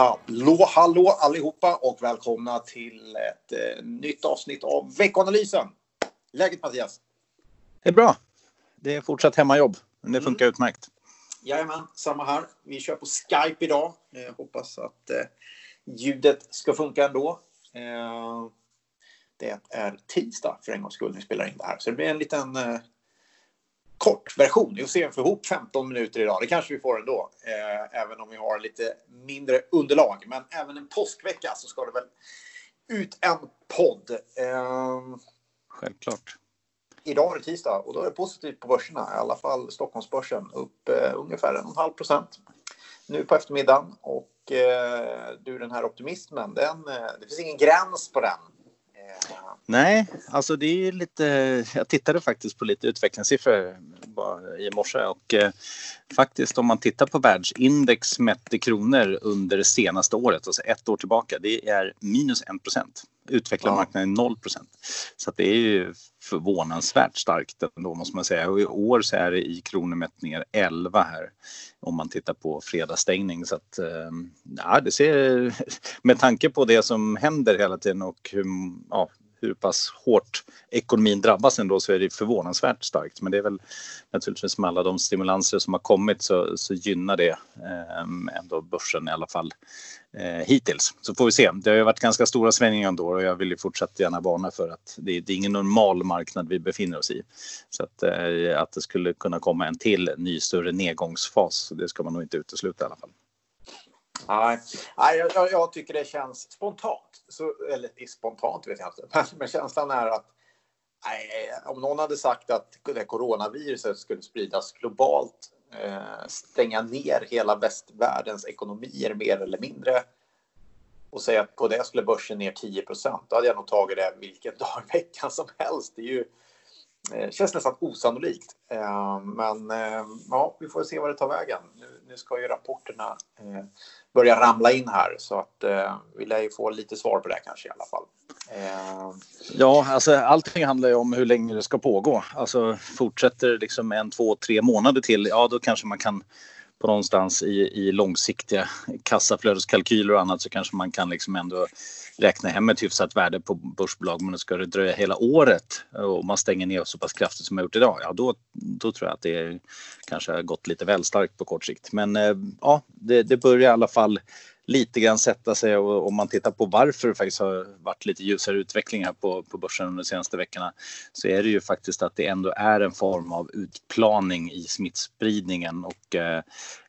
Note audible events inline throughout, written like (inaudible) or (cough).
Hallå, hallå allihopa och välkomna till ett eh, nytt avsnitt av veckoanalysen. Läget Mattias? Det är bra. Det är fortsatt hemmajobb, men det mm. funkar mm. utmärkt. Jajamän, samma här. Vi kör på Skype idag. Eh, hoppas att eh, ljudet ska funka ändå. Eh, det är tisdag för en gångs skull vi spelar in det här, så det blir en liten eh, kort version. Vi får se om vi får ihop 15 minuter idag. Det kanske vi får ändå, eh, även om vi har lite mindre underlag. Men även en påskvecka så ska det väl ut en podd. Eh, Självklart. Idag är det tisdag och då är det positivt på börserna, i alla fall Stockholmsbörsen upp eh, ungefär en och en halv procent nu på eftermiddagen. Och eh, du, den här optimismen, den, eh, det finns ingen gräns på den. Nej, alltså det är lite. Jag tittade faktiskt på lite utvecklingssiffror i morse och eh, faktiskt om man tittar på världsindex mätt i kronor under det senaste året, alltså ett år tillbaka, det är minus 1 procent. Utvecklarmarknaden är 0 procent. Så det är ju förvånansvärt starkt ändå måste man säga. Och i år så är det i kronor mätt ner 11 här om man tittar på fredagsstängning. Så att, eh, ja, det ser, (laughs) med tanke på det som händer hela tiden och ja, hur pass hårt ekonomin drabbas ändå så är det förvånansvärt starkt. Men det är väl naturligtvis med alla de stimulanser som har kommit så, så gynnar det eh, ändå börsen i alla fall eh, hittills. Så får vi se. Det har ju varit ganska stora svängningar ändå och jag vill ju fortsatt gärna varna för att det, det är ingen normal marknad vi befinner oss i. Så att, eh, att det skulle kunna komma en till ny större nedgångsfas, det ska man nog inte utesluta i alla fall. Nej, Nej jag, jag, tycker det känns spontant. Så, eller spontant vet jag inte, men, (laughs) men känslan är att nej, om någon hade sagt att det coronaviruset skulle spridas globalt, eh, stänga ner hela västvärldens ekonomier mer eller mindre och säga att på det skulle börsen ner 10 procent, då hade jag nog tagit det vilken dag i veckan som helst. Det är ju, eh, känns nästan osannolikt. Eh, men eh, ja, vi får se vad det tar vägen. Nu, nu ska ju rapporterna eh, börja ramla in här så att eh, vi lär ju få lite svar på det kanske i alla fall. Eh, ja, alltså allting handlar ju om hur länge det ska pågå. Alltså fortsätter liksom en, två, tre månader till, ja då kanske man kan på någonstans i, i långsiktiga kassaflödeskalkyler och annat så kanske man kan liksom ändå räkna hem ett hyfsat värde på börsbolag. Men ska det dröja hela året och man stänger ner så pass kraftigt som man gjort idag, ja då, då tror jag att det kanske har gått lite väl starkt på kort sikt. Men eh, ja, det, det börjar i alla fall lite grann sätta sig och om man tittar på varför det faktiskt har varit lite ljusare utveckling här på, på börsen under de senaste veckorna så är det ju faktiskt att det ändå är en form av utplaning i smittspridningen. Och eh,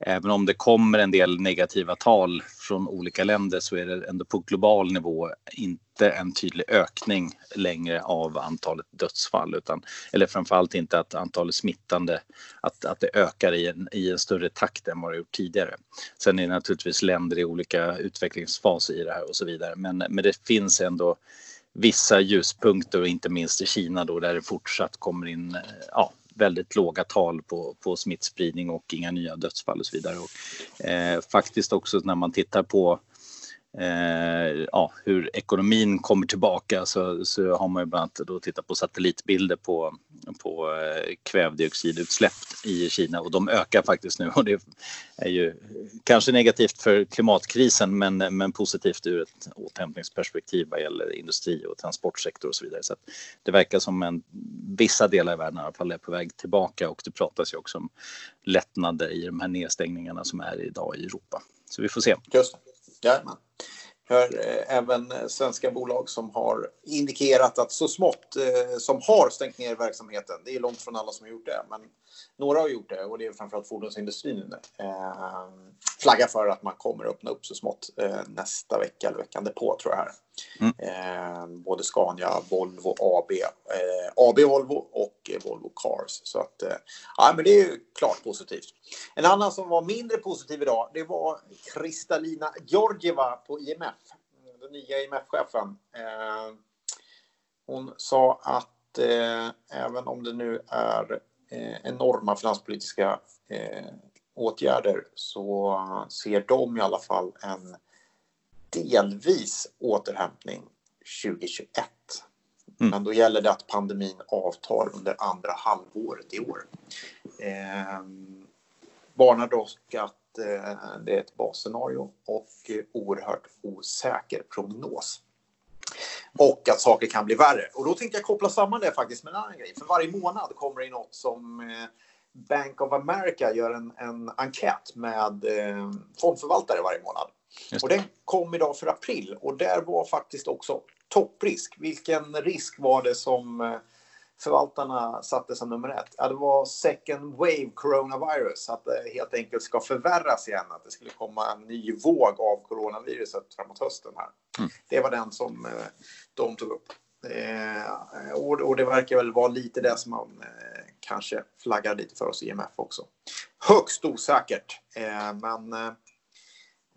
även om det kommer en del negativa tal från olika länder så är det ändå på global nivå inte en tydlig ökning längre av antalet dödsfall utan eller framförallt inte att antalet smittande att, att det ökar i en, i en större takt än vad det gjort tidigare. Sen är det naturligtvis länder i olika utvecklingsfaser i det här och så vidare men, men det finns ändå vissa ljuspunkter och inte minst i Kina då där det fortsatt kommer in ja, väldigt låga tal på, på smittspridning och inga nya dödsfall och så vidare. Och, eh, faktiskt också när man tittar på eh, ja, hur ekonomin kommer tillbaka så, så har man ju bland annat då tittat på satellitbilder på, på eh, kvävedioxidutsläpp i Kina och de ökar faktiskt nu och det är ju kanske negativt för klimatkrisen men, men positivt ur ett återhämtningsperspektiv vad gäller industri och transportsektor och så vidare. Så det verkar som en vissa delar i världen i alla fall är på väg tillbaka och det pratas ju också om lättnader i de här nedstängningarna som är idag i Europa. Så vi får se. Just det. Jajamän hör eh, även svenska bolag som har indikerat att så smått eh, som har stängt ner verksamheten, det är långt från alla som har gjort det, men några har gjort det och det är framförallt fordonsindustrin eh, flaggar för att man kommer att öppna upp så smått eh, nästa vecka eller veckan därpå. tror jag här. Mm. Eh, både Scania, Volvo, AB, eh, AB Volvo och Volvo Cars. Så att, eh, ja, men det är ju klart positivt. En annan som var mindre positiv idag, det var Kristalina Georgieva på IMF, den nya IMF-chefen. Eh, hon sa att eh, även om det nu är eh, enorma finanspolitiska eh, åtgärder så ser de i alla fall en delvis återhämtning 2021. Mm. Men då gäller det att pandemin avtar under andra halvåret i år. Eh, varnar dock att eh, det är ett basscenario och oerhört osäker prognos. Och att saker kan bli värre. Och då tänkte jag koppla samman det faktiskt med en annan grej. För varje månad kommer det något som eh, Bank of America gör en, en enkät med eh, fondförvaltare varje månad. Och den kom idag för april och där var faktiskt också topprisk. Vilken risk var det som eh, förvaltarna satte som nummer ett? Ja, det var second wave coronavirus, att det helt enkelt ska förvärras igen, att det skulle komma en ny våg av coronaviruset framåt hösten här. Mm. Det var den som eh, de tog upp. Eh, och, det verkar väl vara lite det som man kanske flaggar lite för oss i IMF också. Högst osäkert, men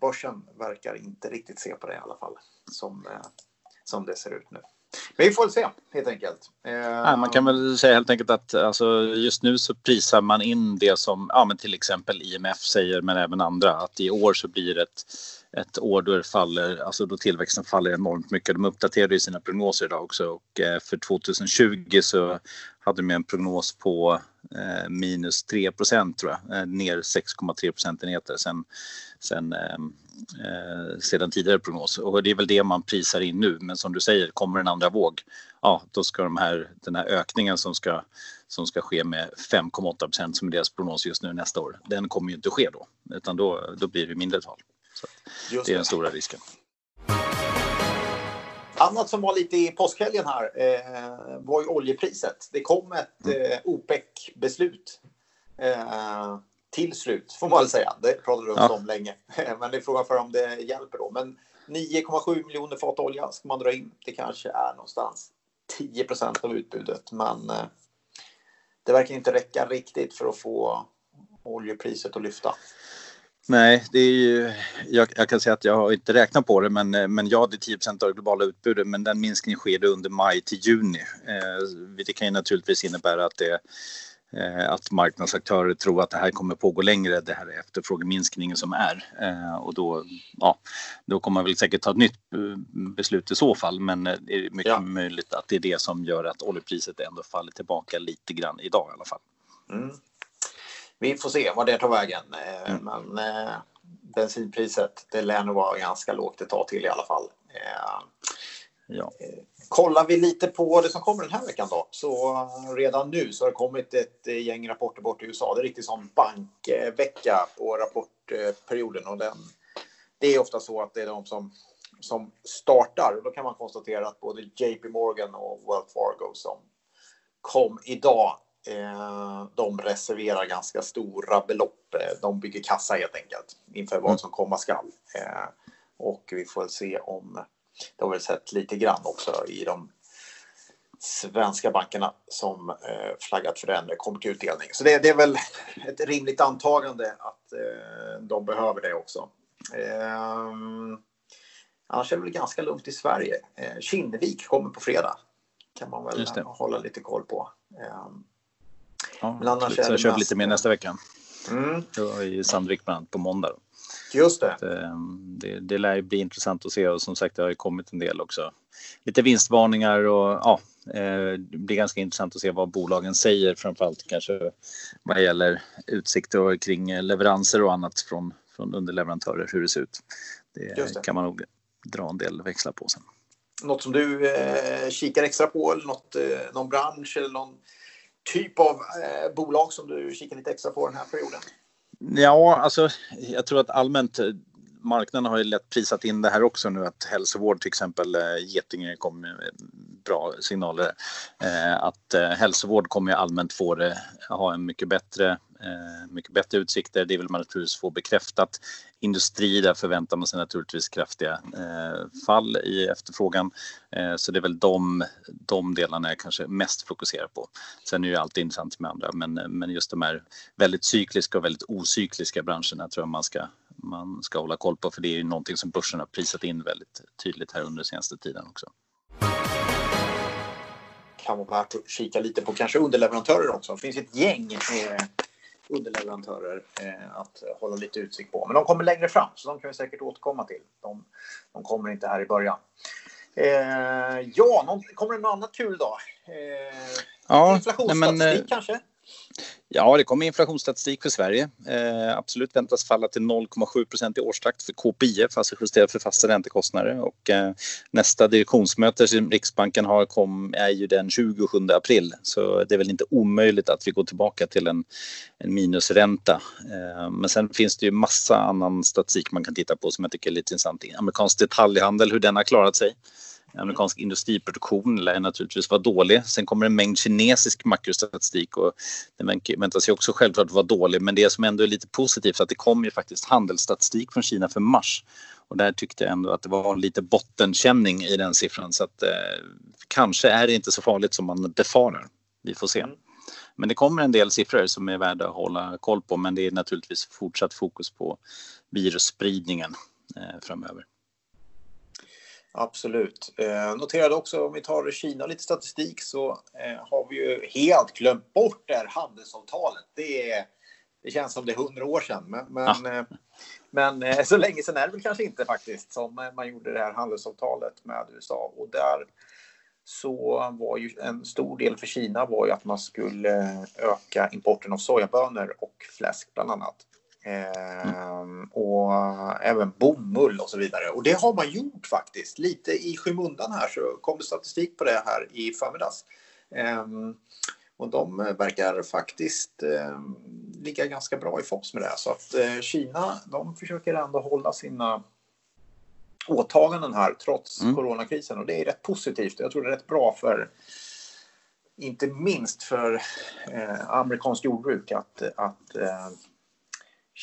börsen verkar inte riktigt se på det i alla fall som, eh, som det ser ut nu. Men vi får se helt enkelt. Eh, ja, man kan väl säga helt enkelt att alltså, just nu så prisar man in det som ja, men till exempel IMF säger men även andra att i år så blir det ett, ett år då, det faller, alltså då tillväxten faller enormt mycket. De uppdaterade ju sina prognoser idag också och eh, för 2020 så hade de en prognos på eh, minus 3 procent tror jag, eh, ner 6,3 procentenheter sen, sen ehm, eh, sedan tidigare prognos. Och det är väl det man prisar in nu. Men som du säger, kommer en andra våg, ja då ska de här, den här ökningen som ska, som ska ske med 5,8 procent som är deras prognos just nu nästa år, den kommer ju inte ske då, utan då, då blir det mindre tal. Det är den stora risken. Annat som var lite i påskhelgen här eh, var ju oljepriset. Det kom ett mm. eh, OPEC-beslut eh, till slut, får man väl säga. Det pratade vi ja. om länge. (laughs) Men det är frågan för om det hjälper då. Men 9,7 miljoner fat olja ska man dra in. Det kanske är någonstans 10 procent av utbudet. Men eh, det verkar inte räcka riktigt för att få oljepriset att lyfta. Nej, det är ju, jag, jag, kan säga att jag har inte räknat på det, men, men ja, det är 10% av det globala utbudet, men den minskningen sker under maj till juni. Eh, det kan ju naturligtvis innebära att det Eh, att marknadsaktörer tror att det här kommer pågå längre, det här är efterfrågeminskningen som är. Eh, och då, ja, då kommer man väl säkert ta ett nytt eh, beslut i så fall, men det är mycket ja. möjligt att det är det som gör att oljepriset ändå faller tillbaka lite grann idag i alla fall. Mm. Vi får se vad det tar vägen, mm. men eh, bensinpriset, det lär nog vara ganska lågt ett tag till i alla fall. Eh, ja. Kollar vi lite på det som kommer den här veckan då, så redan nu så har det kommit ett gäng rapporter bort i USA. Det är riktigt som bankvecka på rapportperioden och den, det är ofta så att det är de som, som startar. Och då kan man konstatera att både JP Morgan och Wells Fargo som kom idag, eh, de reserverar ganska stora belopp. De bygger kassa helt enkelt inför vad som komma skall. Eh, och vi får se om det har väl sett lite grann också i de svenska bankerna som eh, flaggat för den kommer till utdelning. Så det, det, är väl ett rimligt antagande att eh, de behöver det också. Eh, annars är det väl ganska lugnt i Sverige. Eh, Kinnevik kommer på fredag. kan man väl hålla lite koll på. Ja, men annars så jag köper lite mer nästa vecka. Mm. Då är Sandvik bland annat på måndag. Då. Just det. Att, eh, det. Det lär bli intressant att se och som sagt det har ju kommit en del också. Lite vinstvarningar och ja, eh, det blir ganska intressant att se vad bolagen säger framförallt kanske vad gäller utsikter kring leveranser och annat från, från underleverantörer hur det ser ut. Det, det. kan man nog dra en del växlar på sen. Något som du eh, kikar extra på eller något, eh, någon bransch eller någon typ av eh, bolag som du kikar lite extra på den här perioden? Ja, alltså jag tror att allmänt eh, marknaden har ju lätt prisat in det här också nu att hälsovård till exempel, eh, Getinge kom med eh, bra signaler. Eh, att hälsovård kommer ju allmänt få det, ha en mycket bättre Eh, mycket bättre utsikter. Det vill man naturligtvis få bekräftat. Industri, där förväntar man sig naturligtvis kraftiga eh, fall i efterfrågan. Eh, så det är väl de, de delarna jag kanske mest fokuserar på. Sen är det ju alltid intressant med andra, men, men just de här väldigt cykliska och väldigt ocykliska branscherna tror jag man ska, man ska hålla koll på, för det är ju någonting som börsen har prisat in väldigt tydligt här under senaste tiden också kan vara värt att kika lite på kanske underleverantörer också. Det finns ett gäng eh, underleverantörer eh, att hålla lite utsikt på. Men de kommer längre fram, så de kan vi säkert återkomma till. De, de kommer inte här i början. Eh, ja, någon, kommer det något annat kul då? Eh, ja, inflationsstatistik men, eh, kanske? Ja, det kommer inflationsstatistik för Sverige. Eh, absolut väntas falla till 0,7 procent i årstakt för KPIF, alltså justerat för fasta räntekostnader. Och, eh, nästa direktionsmöte som Riksbanken har kom, är ju den 27 april. Så det är väl inte omöjligt att vi går tillbaka till en, en minusränta. Eh, men sen finns det ju massa annan statistik man kan titta på som jag tycker är lite intressant. Amerikansk detaljhandel, hur den har klarat sig. Amerikansk industriproduktion lär naturligtvis vara dålig. Sen kommer en mängd kinesisk makrostatistik och den väntas ju också självklart vara dålig. Men det som ändå är lite positivt är att det kom ju faktiskt handelsstatistik från Kina för mars. Och där tyckte jag ändå att det var lite bottenkänning i den siffran så att eh, kanske är det inte så farligt som man befarar. Vi får se. Mm. Men det kommer en del siffror som är värda att hålla koll på men det är naturligtvis fortsatt fokus på virusspridningen eh, framöver. Absolut. Eh, noterade också om vi tar Kina lite statistik så eh, har vi ju helt glömt bort det här handelsavtalet. Det, är, det känns som det är hundra år sedan. Men, men, ja. eh, men eh, så länge sedan är det väl kanske inte faktiskt som man gjorde det här handelsavtalet med USA. Och där så var ju en stor del för Kina var ju att man skulle öka importen av sojabönor och fläsk bland annat. Mm. Och även bomull och så vidare. Och det har man gjort faktiskt. Lite i skymundan här så kom det statistik på det här i förmiddags. Ehm, och de verkar faktiskt ehm, ligga ganska bra i fas med det. Så att eh, Kina, de försöker ändå hålla sina åtaganden här trots mm. coronakrisen. Och det är rätt positivt. Jag tror det är rätt bra för inte minst för eh, amerikanskt jordbruk att, att eh,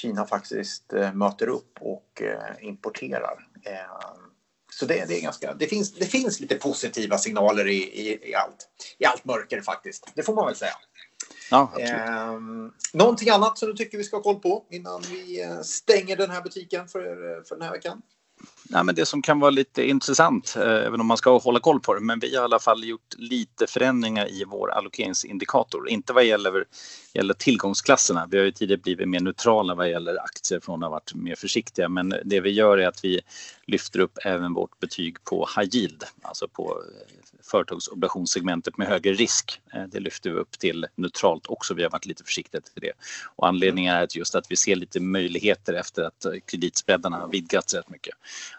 Kina faktiskt eh, möter upp och eh, importerar. Eh, så det, det, är ganska, det, finns, det finns lite positiva signaler i, i, i, allt, i allt mörker faktiskt. Det får man väl säga. Ja, eh, någonting annat som du tycker vi ska ha koll på innan vi stänger den här butiken för, för den här veckan? Nej, men det som kan vara lite intressant, eh, även om man ska hålla koll på det, men vi har i alla fall gjort lite förändringar i vår allokeringsindikator. Inte vad gäller, gäller tillgångsklasserna. Vi har ju tidigare blivit mer neutrala vad gäller aktier från att ha varit mer försiktiga. Men det vi gör är att vi lyfter upp även vårt betyg på high yield, alltså på eh, företagsobligationssegmentet med högre risk. Eh, det lyfter vi upp till neutralt också. Vi har varit lite försiktiga till det. Och anledningen är att just att vi ser lite möjligheter efter att eh, kreditspreadarna har vidgats rätt mycket.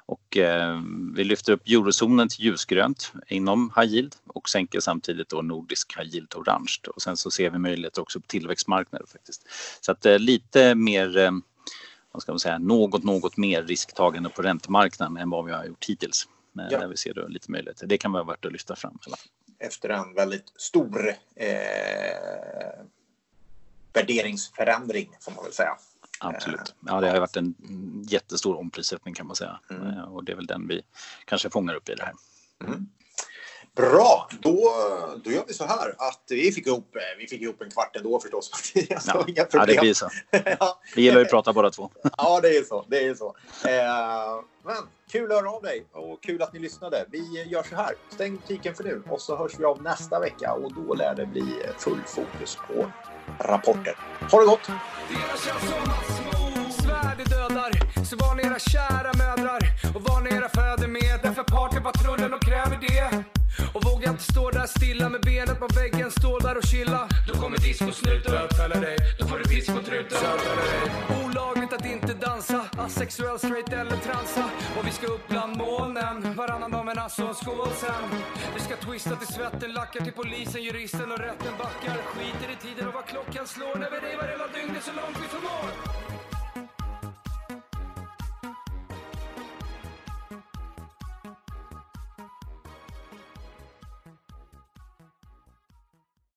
Och eh, vi lyfter upp eurozonen till ljusgrönt inom high yield och sänker samtidigt då nordisk high yield orange. Och sen så ser vi möjligheter också på tillväxtmarknader faktiskt. Så att eh, lite mer vad ska man säga, något, något mer risktagande på räntemarknaden än vad vi har gjort hittills. Ja. Där vi ser då lite möjligheter. Det kan vara värt att lyfta fram. Efter en väldigt stor eh, värderingsförändring får man väl säga. Absolut. Eh, ja, det har varit en jättestor omprissättning kan man säga. Mm. Eh, och det är väl den vi kanske fångar upp i det här. Mm. Bra, då, då gör vi så här att vi fick ihop, eh, vi fick ihop en kvart ändå förstås. (laughs) alltså, ja. inga problem. ja, det blir så. (laughs) ja. Vi gillar ju att prata båda två. (laughs) ja, det är så. Det är så. Eh, men kul att höra av dig och kul att ni lyssnade. Vi gör så här. Stäng butiken för nu och så hörs vi av nästa vecka och då lär det bli full fokus på rapporter. Ha det gott! Så var ni era kära mödrar och var ni era fäder med. Därför partypatrullen och kräver det. Och våga inte stå där stilla med benet på väggen, stå där och chilla. Då kommer discosnuten bötfälla dig, då får du discotruten Olagligt att inte dansa, asexuell, straight eller transa. Och vi ska upp bland molnen, varannan dag med nasse och skål sen. Vi ska twista till svetten, lackar till polisen, juristen och rätten backar. Skiter i tiden och vad klockan slår när vi revar hela dygnet så långt vi förmår.